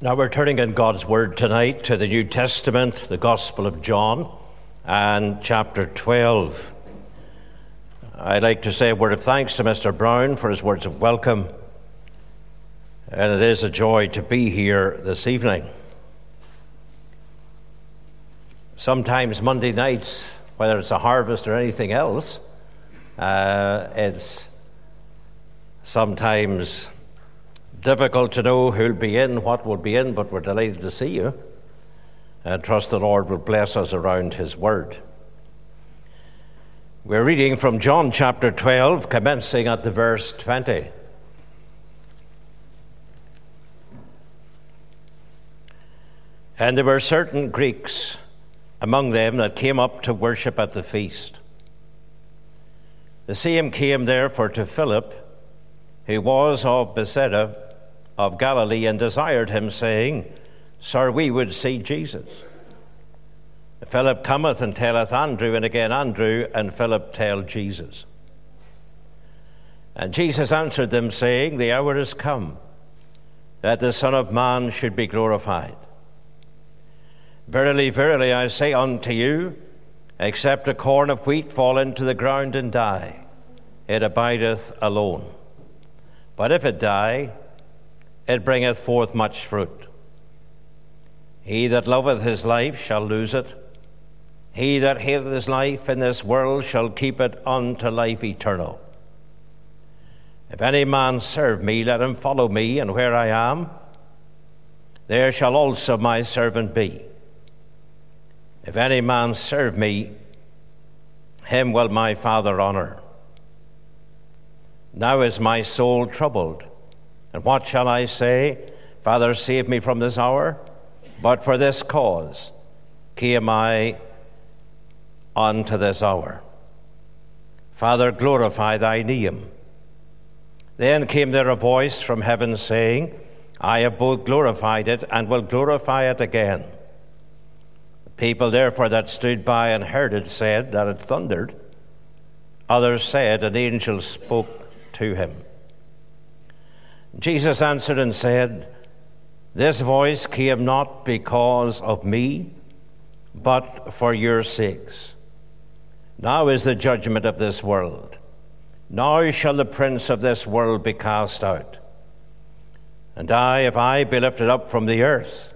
Now we're turning in God's Word tonight to the New Testament, the Gospel of John, and chapter 12. I'd like to say a word of thanks to Mr. Brown for his words of welcome, and it is a joy to be here this evening. Sometimes Monday nights, whether it's a harvest or anything else, uh, it's sometimes difficult to know who'll be in, what will be in, but we're delighted to see you. And trust the Lord will bless us around His Word. We're reading from John chapter 12, commencing at the verse 20. And there were certain Greeks among them that came up to worship at the feast. The same came therefore to Philip, who was of Bethsaida of Galilee and desired him, saying, Sir, we would see Jesus. Philip cometh and telleth Andrew, and again Andrew and Philip tell Jesus. And Jesus answered them, saying, The hour is come that the Son of Man should be glorified. Verily, verily, I say unto you, except a corn of wheat fall into the ground and die, it abideth alone. But if it die, it bringeth forth much fruit. He that loveth his life shall lose it. He that hateth his life in this world shall keep it unto life eternal. If any man serve me, let him follow me, and where I am, there shall also my servant be. If any man serve me, him will my Father honor. Now is my soul troubled. And what shall I say? Father, save me from this hour. But for this cause came I unto this hour. Father, glorify thy name. Then came there a voice from heaven saying, I have both glorified it and will glorify it again. The people therefore that stood by and heard it said that it thundered. Others said an angel spoke to him. Jesus answered and said, This voice came not because of me, but for your sakes. Now is the judgment of this world. Now shall the prince of this world be cast out. And I, if I be lifted up from the earth,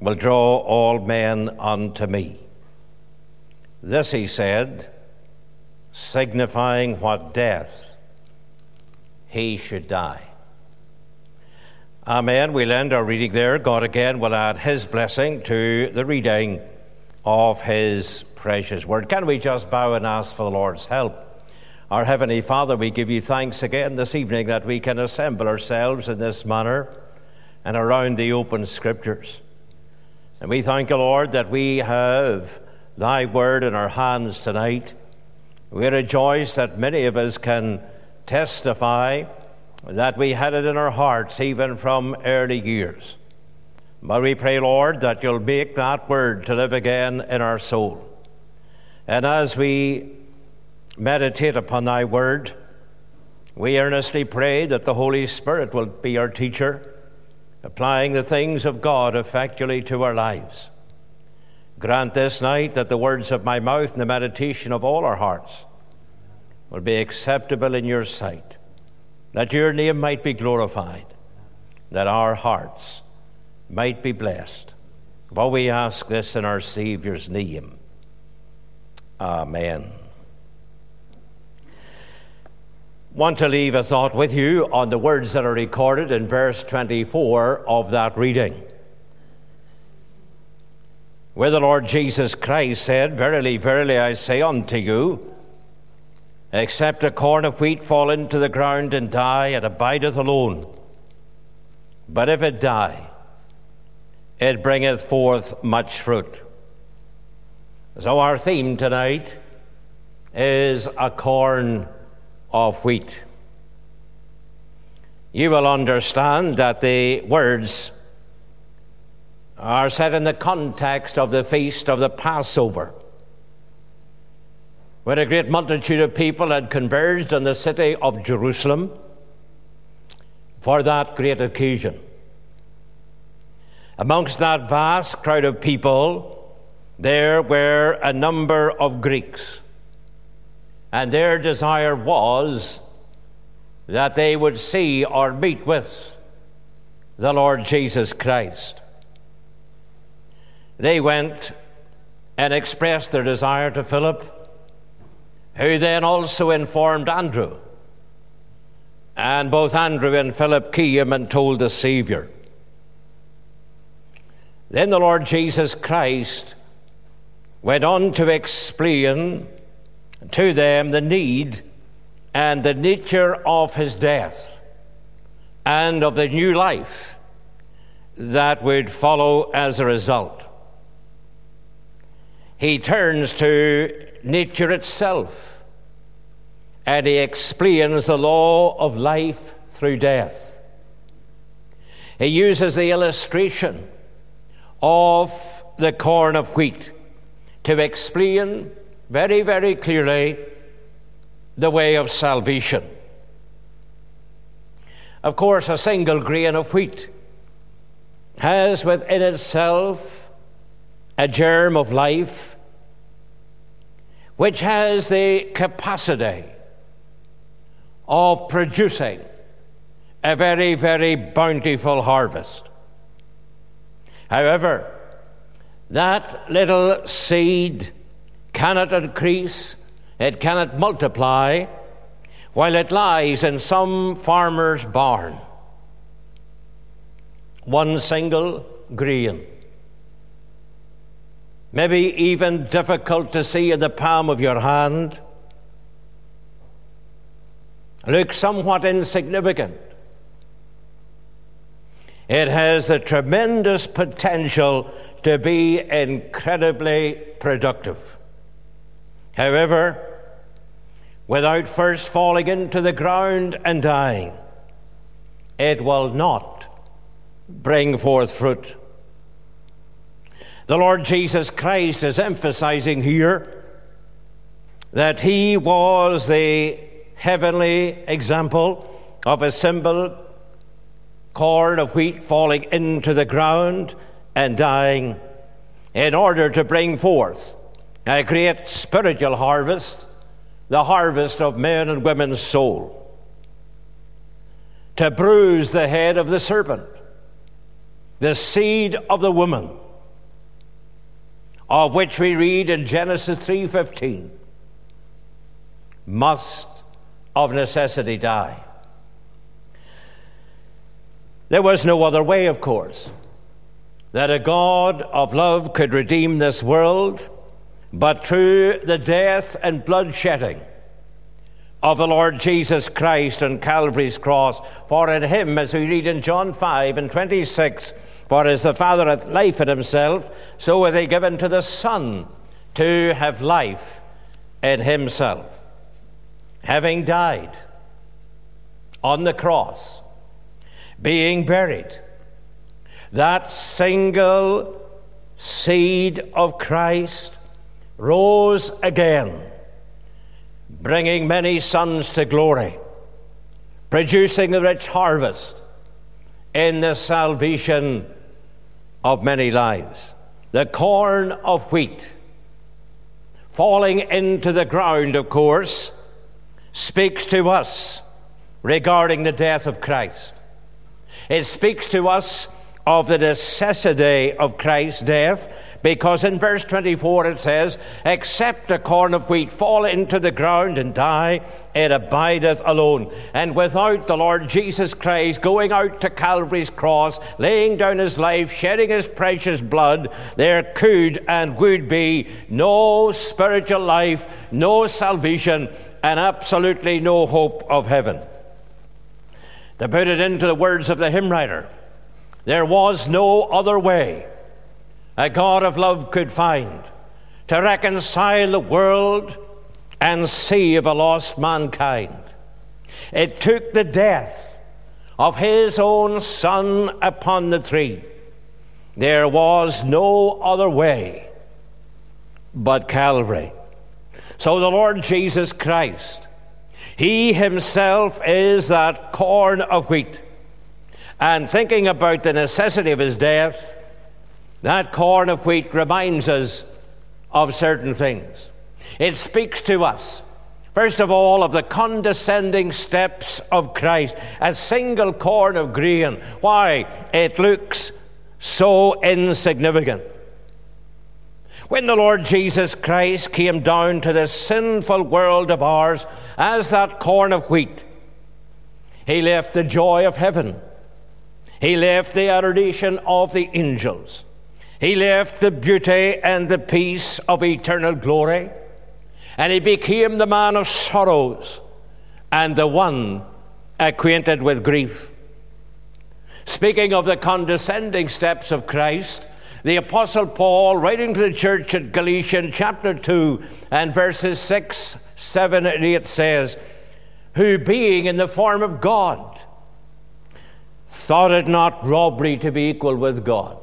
will draw all men unto me. This he said, signifying what death he should die. Amen. We'll end our reading there. God again will add his blessing to the reading of his precious word. Can we just bow and ask for the Lord's help? Our Heavenly Father, we give you thanks again this evening that we can assemble ourselves in this manner and around the open scriptures. And we thank you, Lord, that we have thy word in our hands tonight. We rejoice that many of us can testify that we had it in our hearts even from early years. But we pray, Lord, that you'll make that word to live again in our soul. And as we meditate upon thy word, we earnestly pray that the Holy Spirit will be our teacher, applying the things of God effectually to our lives. Grant this night that the words of my mouth and the meditation of all our hearts will be acceptable in your sight that your name might be glorified, that our hearts might be blessed. For we ask this in our Saviour's name. Amen. Want to leave a thought with you on the words that are recorded in verse 24 of that reading. Where the Lord Jesus Christ said, Verily, verily, I say unto you, Except a corn of wheat fall into the ground and die, it abideth alone. But if it die, it bringeth forth much fruit. So, our theme tonight is a corn of wheat. You will understand that the words are set in the context of the feast of the Passover when a great multitude of people had converged in the city of Jerusalem for that great occasion. Amongst that vast crowd of people, there were a number of Greeks. And their desire was that they would see or meet with the Lord Jesus Christ. They went and expressed their desire to Philip, who then also informed Andrew. And both Andrew and Philip came and told the Savior. Then the Lord Jesus Christ went on to explain to them the need and the nature of his death and of the new life that would follow as a result. He turns to nature itself and he explains the law of life through death. He uses the illustration of the corn of wheat to explain very, very clearly the way of salvation. Of course, a single grain of wheat has within itself a germ of life which has the capacity of producing a very, very bountiful harvest. However, that little seed cannot increase, it cannot multiply while it lies in some farmer's barn. One single grain. Maybe even difficult to see in the palm of your hand. Looks somewhat insignificant. It has a tremendous potential to be incredibly productive. However, without first falling into the ground and dying, it will not bring forth fruit. The Lord Jesus Christ is emphasizing here that He was the heavenly example of a simple corn of wheat falling into the ground and dying in order to bring forth a great spiritual harvest, the harvest of men and women's soul. To bruise the head of the serpent, the seed of the woman, of which we read in Genesis 3:15, must of necessity die. There was no other way, of course, that a God of love could redeem this world but through the death and blood shedding of the Lord Jesus Christ on Calvary's cross. For in him, as we read in John 5 and 26, for as the Father hath life in himself, so hath he given to the Son to have life in himself. Having died on the cross, being buried, that single seed of Christ rose again, bringing many sons to glory, producing the rich harvest in the salvation of many lives. The corn of wheat falling into the ground, of course, speaks to us regarding the death of Christ. It speaks to us of the necessity of Christ's death because in verse 24 it says, Except a corn of wheat fall into the ground and die, it abideth alone. And without the Lord Jesus Christ going out to Calvary's cross, laying down his life, shedding his precious blood, there could and would be no spiritual life, no salvation, and absolutely no hope of heaven. To put it into the words of the hymn writer, there was no other way a God of love could find to reconcile the world and save a lost mankind. It took the death of his own son upon the tree. There was no other way but Calvary. So the Lord Jesus Christ, He Himself is that corn of wheat. And thinking about the necessity of His death, That corn of wheat reminds us of certain things. It speaks to us, first of all, of the condescending steps of Christ, a single corn of grain. Why? It looks so insignificant. When the Lord Jesus Christ came down to this sinful world of ours as that corn of wheat, he left the joy of heaven. He left the adoration of the angels. He left the beauty and the peace of eternal glory. And he became the man of sorrows and the one acquainted with grief. Speaking of the condescending steps of Christ, the Apostle Paul, writing to the church at Galatians chapter 2 and verses 6, 7, and 8, says, Who being in the form of God, thought it not robbery to be equal with God,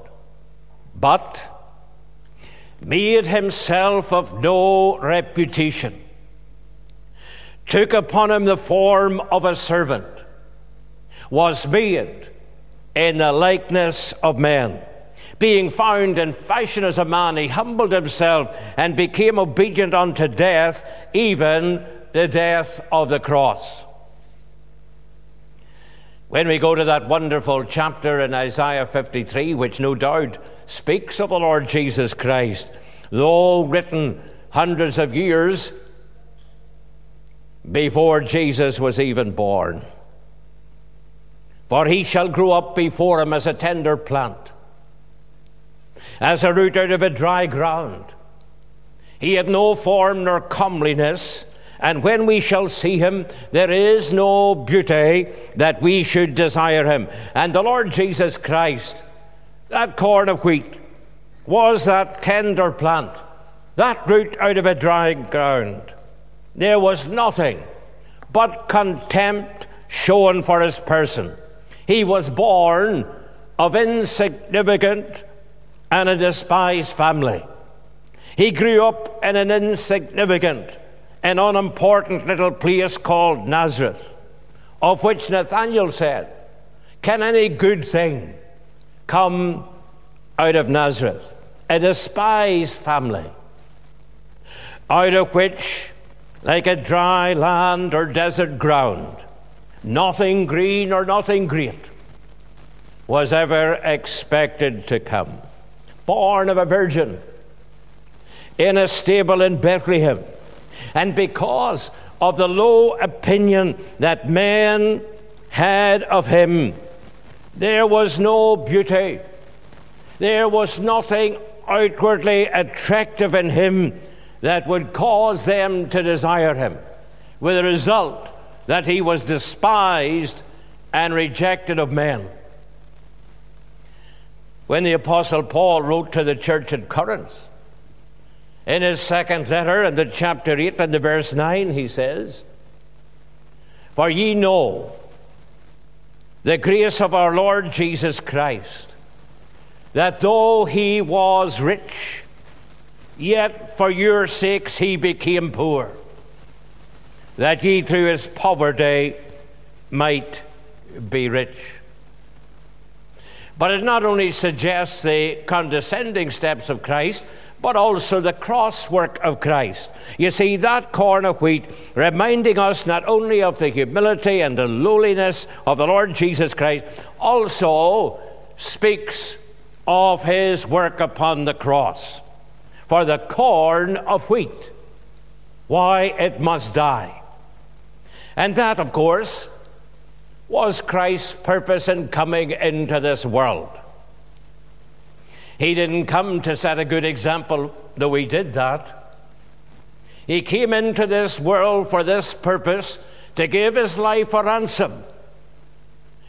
but made himself of no reputation, took upon him the form of a servant, was made in the likeness of men. Being found in fashion as a man, he humbled himself and became obedient unto death, even the death of the cross. When we go to that wonderful chapter in Isaiah 53, which no doubt speaks of the Lord Jesus Christ, though written hundreds of years before Jesus was even born. For he shall grow up before him as a tender plant, as a root out of a dry ground. He had no form nor comeliness, and when we shall see him, there is no beauty that we should desire him. And the Lord Jesus Christ, that corn of wheat, was that tender plant, that root out of a dry ground. There was nothing but contempt shown for his person. He was born of insignificant and a despised family. He grew up in an insignificant and unimportant little place called Nazareth, of which Nathanael said, Can any good thing come out of Nazareth? A despised family, out of which, like a dry land or desert ground, nothing green or nothing great was ever expected to come. Born of a virgin in a stable in Bethlehem. And because of the low opinion that men had of him, there was no beauty. There was nothing outwardly attractive in him that would cause them to desire him, with the result that he was despised and rejected of men. When the Apostle Paul wrote to the church at Corinth, in his second letter, in the chapter 8 and the verse 9, he says, For ye know the grace of our Lord Jesus Christ, that though he was rich, yet for your sakes he became poor that ye through his poverty might be rich. But it not only suggests the condescending steps of Christ, but also the cross work of Christ. You see, that corn of wheat reminding us not only of the humility and the lowliness of the Lord Jesus Christ, also speaks of his work upon the cross. For the corn of wheat, why it must die. And that, of course, was Christ's purpose in coming into this world. He didn't come to set a good example, though he did that. He came into this world for this purpose to give his life a ransom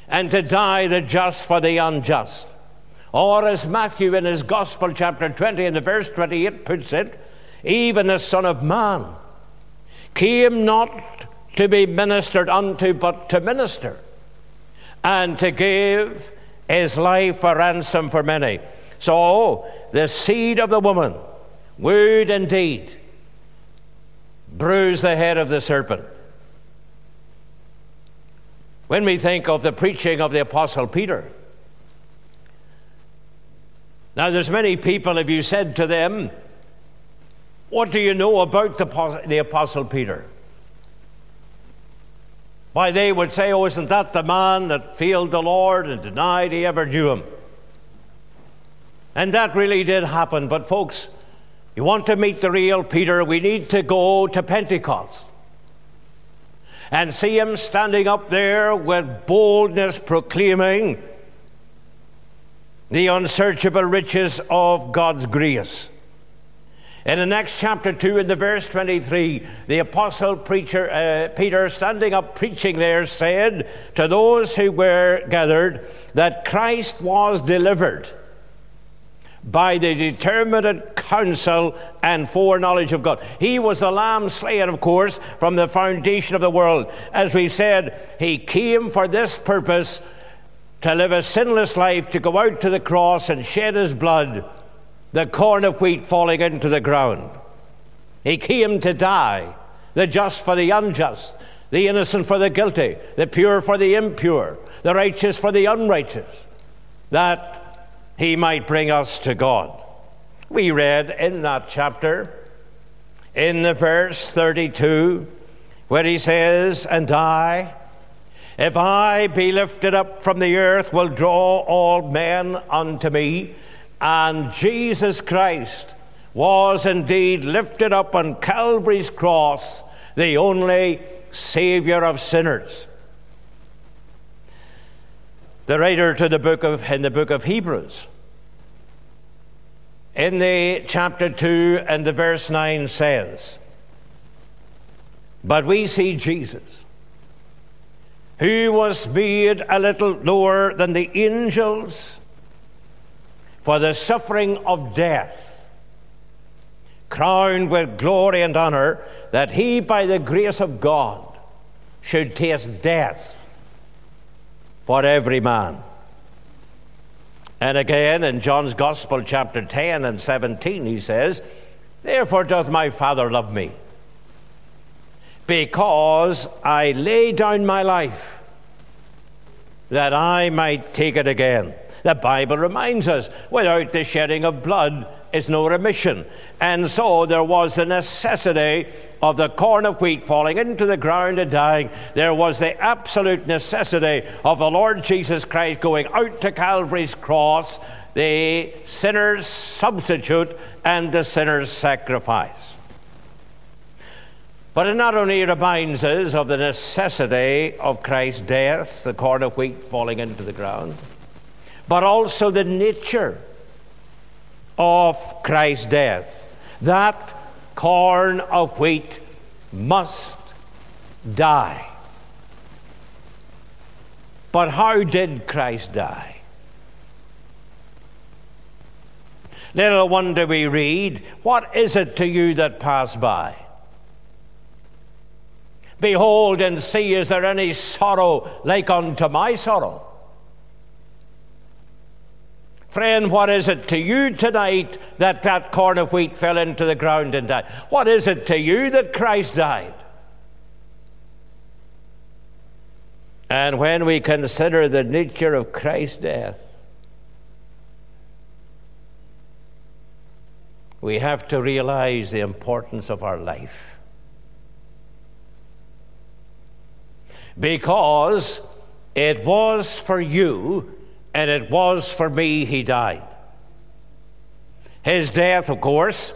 and to die the just for the unjust. Or, as Matthew in his Gospel, chapter 20, in the verse 28 puts it, even the Son of Man came not to be ministered unto, but to minister, and to give his life a ransom for many. So, the seed of the woman would indeed bruise the head of the serpent. When we think of the preaching of the Apostle Peter, Now, there's many people, if you said to them, What do you know about the, the Apostle Peter? Why, they would say, Oh, isn't that the man that failed the Lord and denied he ever knew him? And that really did happen. But, folks, you want to meet the real Peter, we need to go to Pentecost and see him standing up there with boldness proclaiming the unsearchable riches of God's grace. In the next chapter 2, in the verse 23, the apostle preacher uh, Peter, standing up preaching there, said to those who were gathered that Christ was delivered by the determinate counsel and foreknowledge of God. He was the lamb slain, of course, from the foundation of the world. As we said, he came for this purpose to live a sinless life, to go out to the cross and shed his blood, the corn of wheat falling into the ground. He came to die, the just for the unjust, the innocent for the guilty, the pure for the impure, the righteous for the unrighteous, that he might bring us to God. We read in that chapter, in the verse 32, where he says, And I, if I be lifted up from the earth, will draw all men unto me. And Jesus Christ was indeed lifted up on Calvary's cross, the only Savior of sinners. The writer to the book of in the book of Hebrews, in the chapter two and the verse nine says, But we see Jesus who was made a little lower than the angels for the suffering of death, crowned with glory and honor, that he, by the grace of God, should taste death for every man. And again in John's Gospel, chapter 10 and 17, he says, Therefore doth my Father love me because I lay down my life that I might take it again. The Bible reminds us without the shedding of blood is no remission. And so there was the necessity of the corn of wheat falling into the ground and dying. There was the absolute necessity of the Lord Jesus Christ going out to Calvary's cross, the sinner's substitute and the sinner's sacrifice. But it not only reminds us of the necessity of Christ's death, the corn of wheat falling into the ground, but also the nature of Christ's death. That corn of wheat must die. But how did Christ die? Little wonder we read, What is it to you that pass by? Behold and see, is there any sorrow like unto my sorrow? Friend, what is it to you tonight that that corn of wheat fell into the ground and died? What is it to you that Christ died? And when we consider the nature of Christ's death, we have to realize the importance of our life. because it was for you and it was for me he died. His death, of course,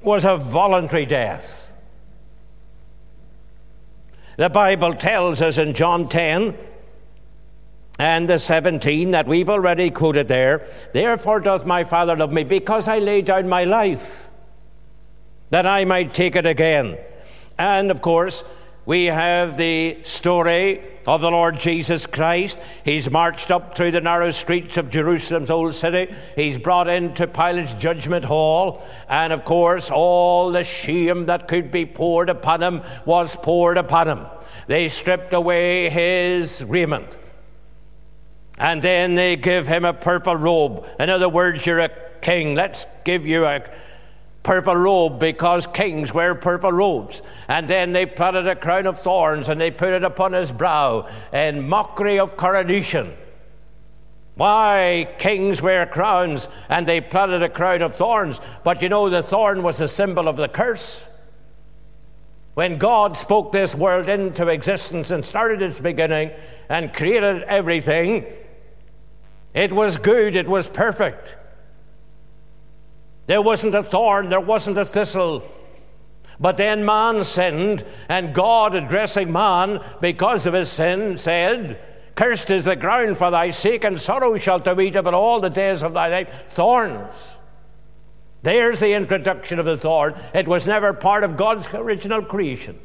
was a voluntary death. The Bible tells us in John 10 and the 17 that we've already quoted there, therefore doth my Father love me, because I lay down my life, that I might take it again. And of course, we have the story of the Lord Jesus Christ. He's marched up through the narrow streets of Jerusalem's old city. He's brought into Pilate's judgment hall. And of course, all the shame that could be poured upon him was poured upon him. They stripped away his raiment. And then they give him a purple robe. In other words, you're a king. Let's give you a purple robe because kings wear purple robes. And then they planted a crown of thorns and they put it upon his brow in mockery of coronation. Why kings wear crowns and they planted a crown of thorns? But you know, the thorn was a symbol of the curse. When God spoke this world into existence and started its beginning and created everything, it was good, it was perfect. There wasn't a thorn, there wasn't a thistle. But then man sinned, and God, addressing man because of his sin, said, Cursed is the ground for thy sake, and sorrow shalt thou eat of it all the days of thy life. Thorns. There's the introduction of the thorn. It was never part of God's original creation.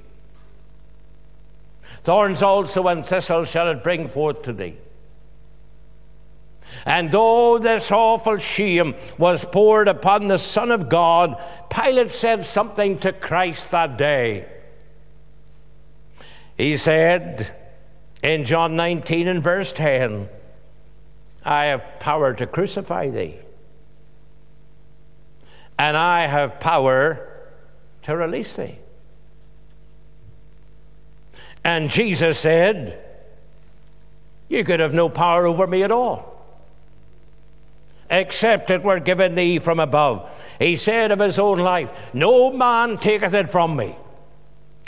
Thorns also and thistles shall it bring forth to thee. And though this awful shame was poured upon the Son of God, Pilate said something to Christ that day. He said in John 19 and verse 10, I have power to crucify thee and I have power to release thee. And Jesus said, You could have no power over me at all, except it were given thee from above. He said of his own life, No man taketh it from me.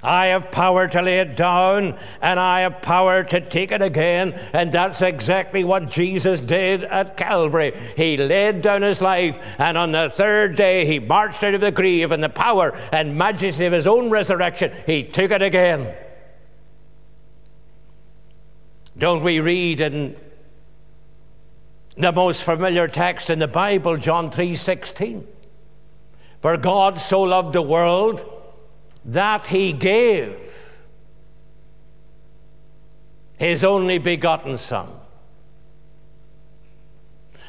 I have power to lay it down and I have power to take it again. And that's exactly what Jesus did at Calvary. He laid down his life and on the third day he marched out of the grave in the power and majesty of his own resurrection. He took it again. Don't we read in the most familiar text in the Bible, John 3:16? For God so loved the world that he gave his only begotten Son.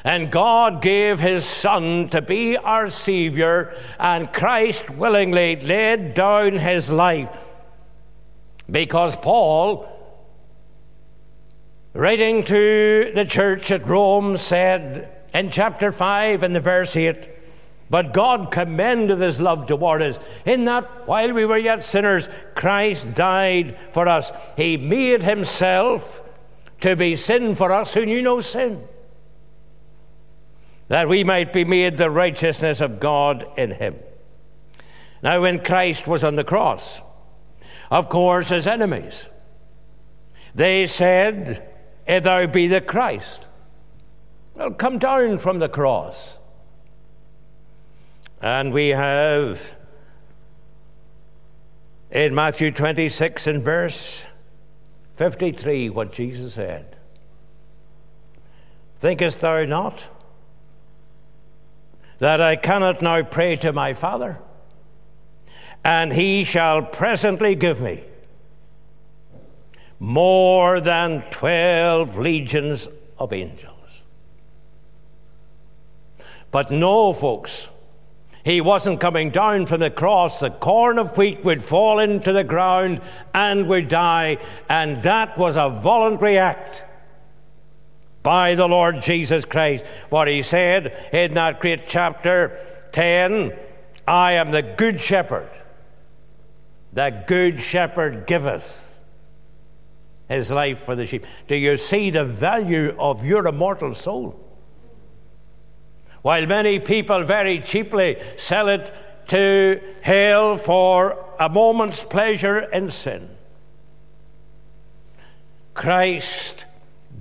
And God gave his Son to be our Savior, and Christ willingly laid down his life. Because Paul, writing to the church at Rome, said in chapter 5 and the verse 8, but God commended his love toward us, in that while we were yet sinners, Christ died for us. He made himself to be sin for us who knew no sin, that we might be made the righteousness of God in him. Now, when Christ was on the cross, of course, his enemies, they said, If thou be the Christ, well, come down from the cross. And we have in Matthew 26 and verse 53 what Jesus said Thinkest thou not that I cannot now pray to my Father, and he shall presently give me more than twelve legions of angels? But no, folks. He wasn't coming down from the cross. The corn of wheat would fall into the ground and would die. And that was a voluntary act by the Lord Jesus Christ. What he said in that great chapter 10 I am the good shepherd. The good shepherd giveth his life for the sheep. Do you see the value of your immortal soul? while many people very cheaply sell it to hell for a moment's pleasure in sin. Christ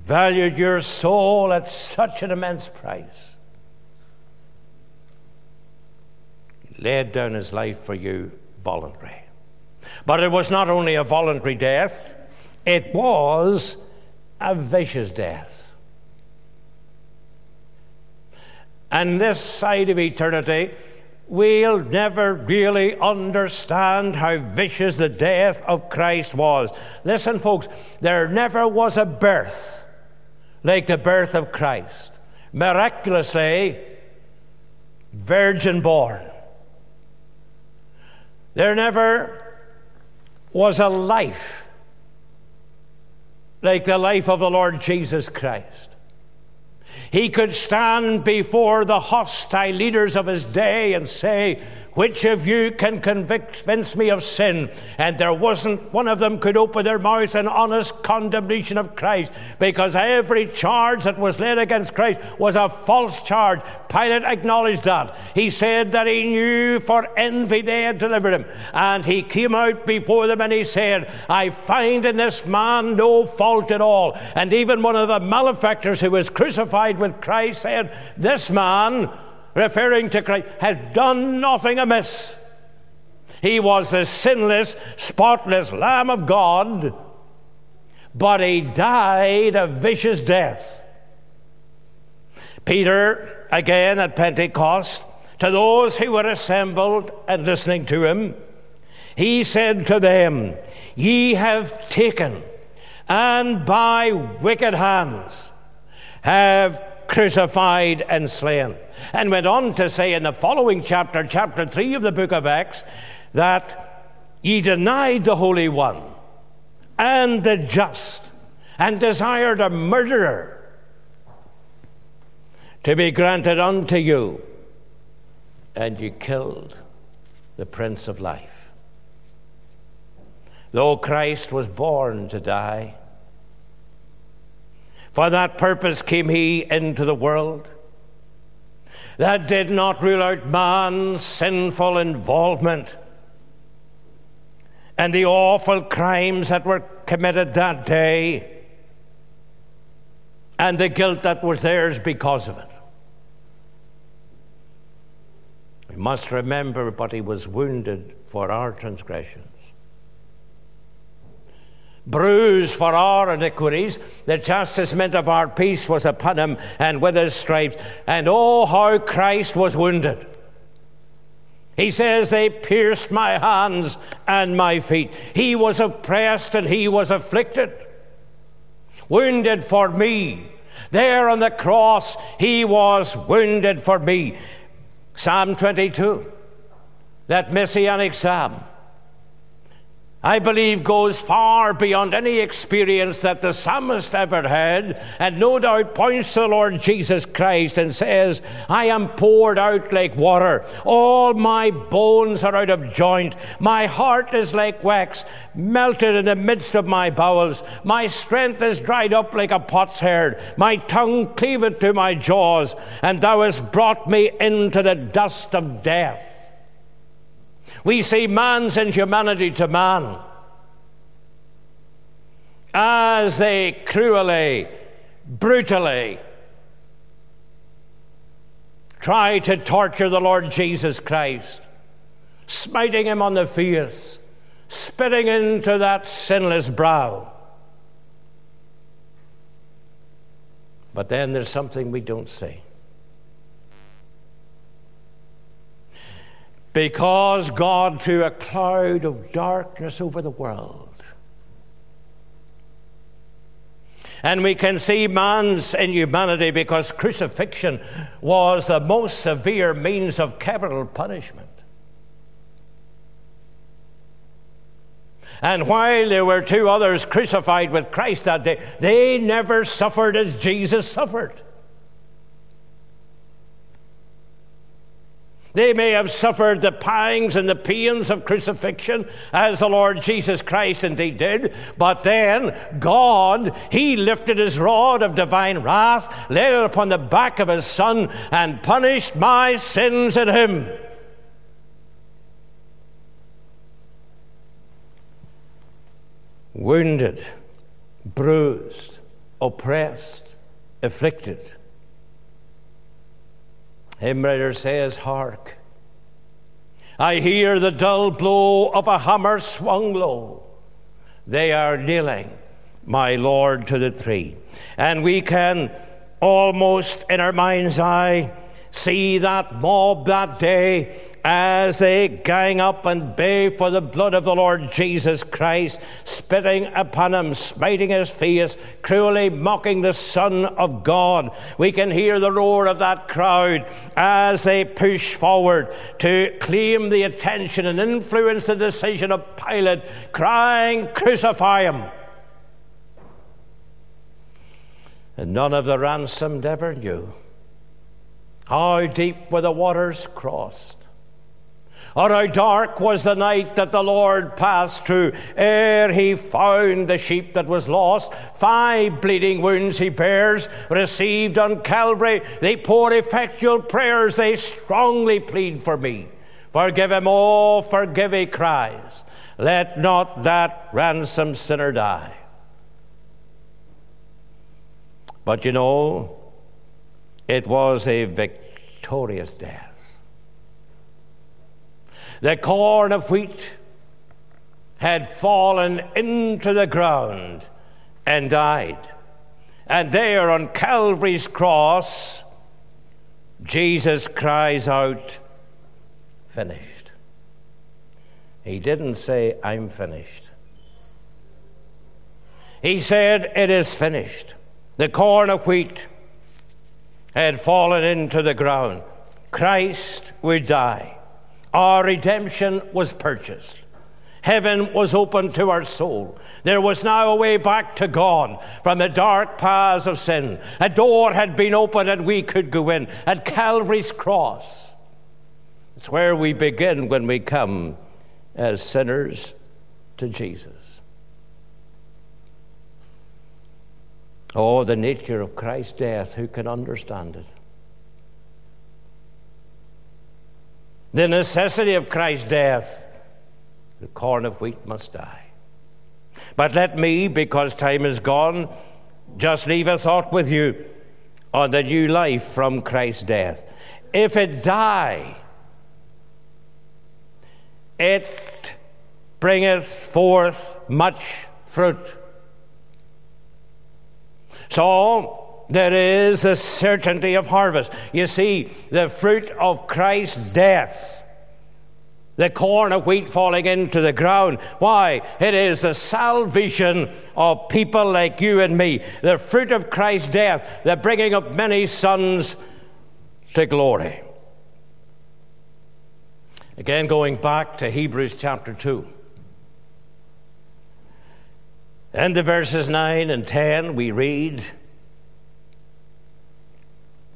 valued your soul at such an immense price. He laid down his life for you voluntary. But it was not only a voluntary death, it was a vicious death. And this side of eternity, we'll never really understand how vicious the death of Christ was. Listen, folks, there never was a birth like the birth of Christ. Miraculously, virgin born. There never was a life like the life of the Lord Jesus Christ. He could stand before the hostile leaders of his day and say, Which of you can convince me of sin? And there wasn't one of them could open their mouth in honest condemnation of Christ, because every charge that was laid against Christ was a false charge. Pilate acknowledged that. He said that he knew for envy they had delivered him. And he came out before them and he said, I find in this man no fault at all. And even one of the malefactors who was crucified with Christ said, This man referring to Christ, had done nothing amiss. He was the sinless, spotless Lamb of God, but he died a vicious death. Peter, again at Pentecost, to those who were assembled and listening to him, he said to them, Ye have taken and by wicked hands have crucified and slain. And went on to say in the following chapter, chapter 3 of the book of Acts, that ye denied the Holy One and the just and desired a murderer to be granted unto you, and you killed the Prince of Life. Though Christ was born to die, for that purpose came he into the world. That did not rule out man's sinful involvement and the awful crimes that were committed that day and the guilt that was theirs because of it. We must remember, but he was wounded for our transgressions bruised for our iniquities. The chastisement of our peace was upon him, and with his stripes. And oh, how Christ was wounded. He says, They pierced my hands and my feet. He was oppressed and he was afflicted, wounded for me. There on the cross, he was wounded for me. Psalm 22, that messianic psalm. I believe goes far beyond any experience that the psalmist ever had, and no doubt points to the Lord Jesus Christ and says, I am poured out like water. All my bones are out of joint. My heart is like wax, melted in the midst of my bowels. My strength is dried up like a potsherd. My tongue cleaveth to my jaws, and thou hast brought me into the dust of death. We see man's inhumanity to man as they cruelly, brutally try to torture the Lord Jesus Christ, smiting him on the face, spitting into that sinless brow. But then there's something we don't see. Because God threw a cloud of darkness over the world. And we can see man's inhumanity because crucifixion was the most severe means of capital punishment. And while there were two others crucified with Christ that day, they never suffered as Jesus suffered. They may have suffered the pangs and the pains of crucifixion, as the Lord Jesus Christ indeed did, but then God, He lifted His rod of divine wrath, laid it upon the back of His Son, and punished my sins in Him. Wounded, bruised, oppressed, afflicted hymn writer says, Hark! I hear the dull blow of a hammer swung low. They are kneeling, my Lord, to the tree. And we can almost in our mind's eye see that mob that day as they gang up and bay for the blood of the Lord Jesus Christ, spitting upon him, smiting his face, cruelly mocking the Son of God. We can hear the roar of that crowd as they push forward to claim the attention and influence the decision of Pilate, crying, Crucify him! And none of the ransomed ever knew how deep were the waters crossed Or how dark was the night that the Lord passed through ere he found the sheep that was lost. Five bleeding wounds he bears, received on Calvary. They pour effectual prayers, they strongly plead for me. Forgive him, oh, forgive, he cries. Let not that ransomed sinner die. But you know, it was a victorious death. The corn of wheat had fallen into the ground and died. And there on Calvary's cross, Jesus cries out, Finished. He didn't say, I'm finished. He said, It is finished. The corn of wheat had fallen into the ground. Christ would die. Our redemption was purchased. Heaven was open to our soul. There was now a way back to God from the dark paths of sin. A door had been opened and we could go in at Calvary's cross. It's where we begin when we come as sinners to Jesus. Oh, the nature of Christ's death, who can understand it? The necessity of Christ's death, the corn of wheat must die. But let me, because time is gone, just leave a thought with you on the new life from Christ's death. If it die, it bringeth forth much fruit. So there is a certainty of harvest. You see, the fruit of Christ's death the corn of wheat falling into the ground. Why? It is the salvation of people like you and me, the fruit of Christ's death, the bringing of many sons to glory. Again, going back to Hebrews chapter 2. In the verses 9 and 10, we read,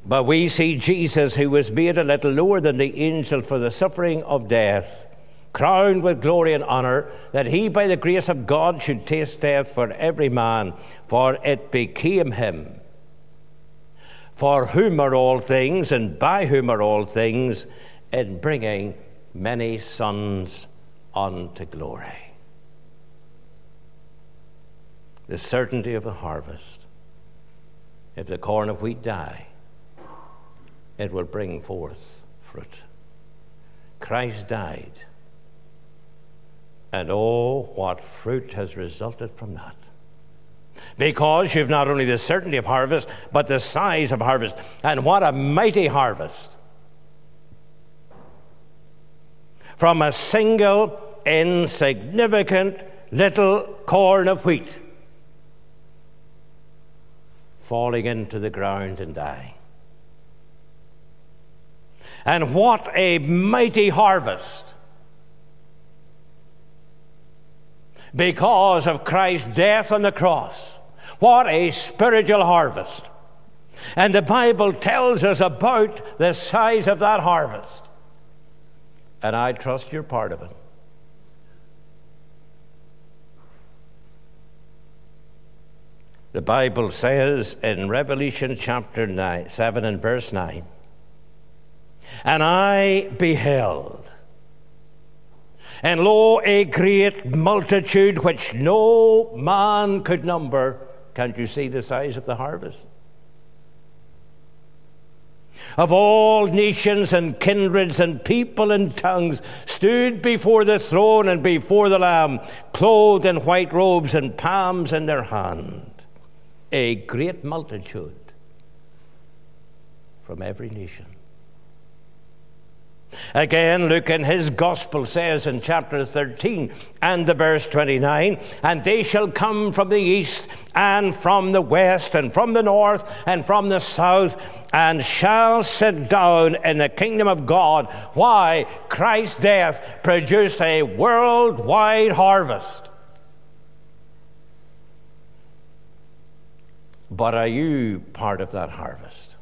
But we see Jesus, who was made a little lower than the angel for the suffering of death, crowned with glory and honor, that he, by the grace of God, should taste death for every man, for it became him. For whom are all things, and by whom are all things, in bringing many sons unto glory. The certainty of the harvest. If the corn of wheat die, it will bring forth fruit. Christ died. And oh, what fruit has resulted from that. Because you've not only the certainty of harvest, but the size of harvest. And what a mighty harvest. from a single insignificant little corn of wheat falling into the ground and dying. And what a mighty harvest! Because of Christ's death on the cross. What a spiritual harvest. And the Bible tells us about the size of that harvest and I trust you're part of it. The Bible says in Revelation chapter nine, 7 and verse 9, And I beheld, and lo, a great multitude which no man could number. Can't you see the size of the harvest? of all nations and kindreds and people and tongues stood before the throne and before the Lamb, clothed in white robes and palms in their hand. A great multitude from every nation. Again, Luke in his gospel says in chapter 13 and the verse 29 And they shall come from the east and from the west and from the north and from the south and shall sit down in the kingdom of God. Why? Christ's death produced a worldwide harvest. But are you part of that harvest?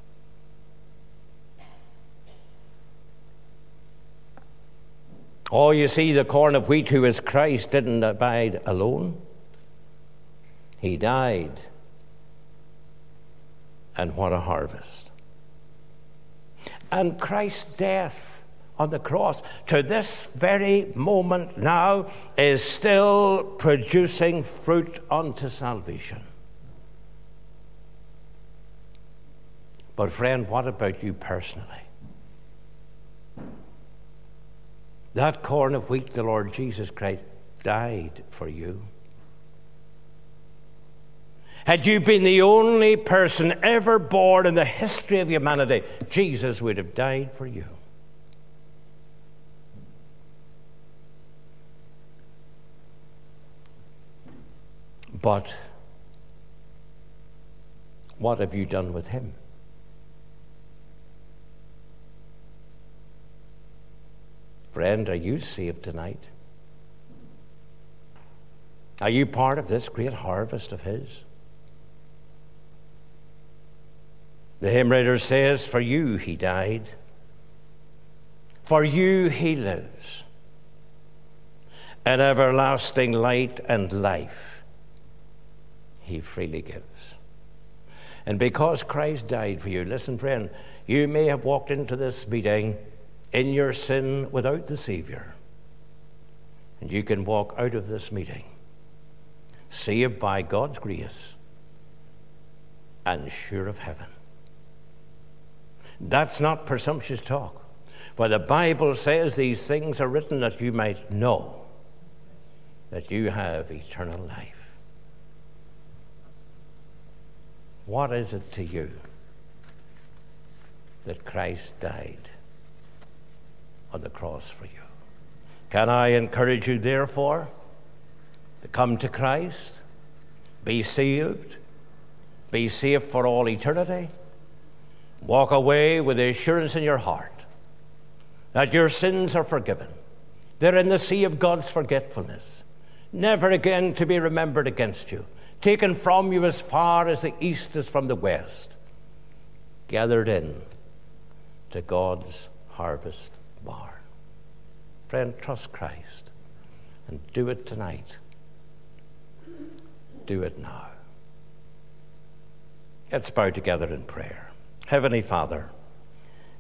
Oh, you see, the corn of wheat who is Christ didn't abide alone. He died. And what a harvest. And Christ's death on the cross to this very moment now is still producing fruit unto salvation. But, friend, what about you personally? That corn of wheat, the Lord Jesus Christ, died for you. Had you been the only person ever born in the history of humanity, Jesus would have died for you. But what have you done with him? Friend, are you saved tonight? Are you part of this great harvest of His? The hymn writer says, For you He died, for you He lives, an everlasting light and life He freely gives. And because Christ died for you, listen, friend, you may have walked into this meeting in your sin without the Savior. And you can walk out of this meeting saved by God's grace and sure of heaven. That's not presumptuous talk. For the Bible says these things are written that you might know that you have eternal life. What is it to you that Christ died? On the cross for you. Can I encourage you, therefore, to come to Christ, be saved, be saved for all eternity, walk away with the assurance in your heart that your sins are forgiven. They're in the sea of God's forgetfulness, never again to be remembered against you, taken from you as far as the east is from the west, gathered in to God's harvest Friend, trust Christ and do it tonight. Do it now. Let's bow together in prayer. Heavenly Father,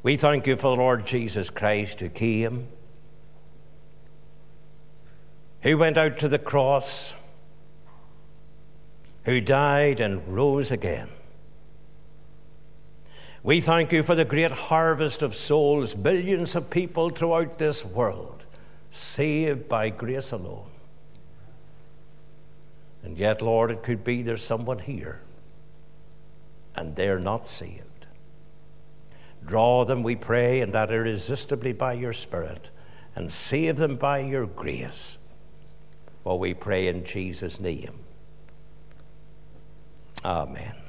we thank you for the Lord Jesus Christ who came, who went out to the cross, who died and rose again we thank you for the great harvest of souls, billions of people throughout this world, saved by grace alone. And yet, Lord, it could be there's someone here and they're not saved. Draw them, we pray, and that irresistibly by your Spirit, and save them by your grace. For we pray in Jesus' name. Amen.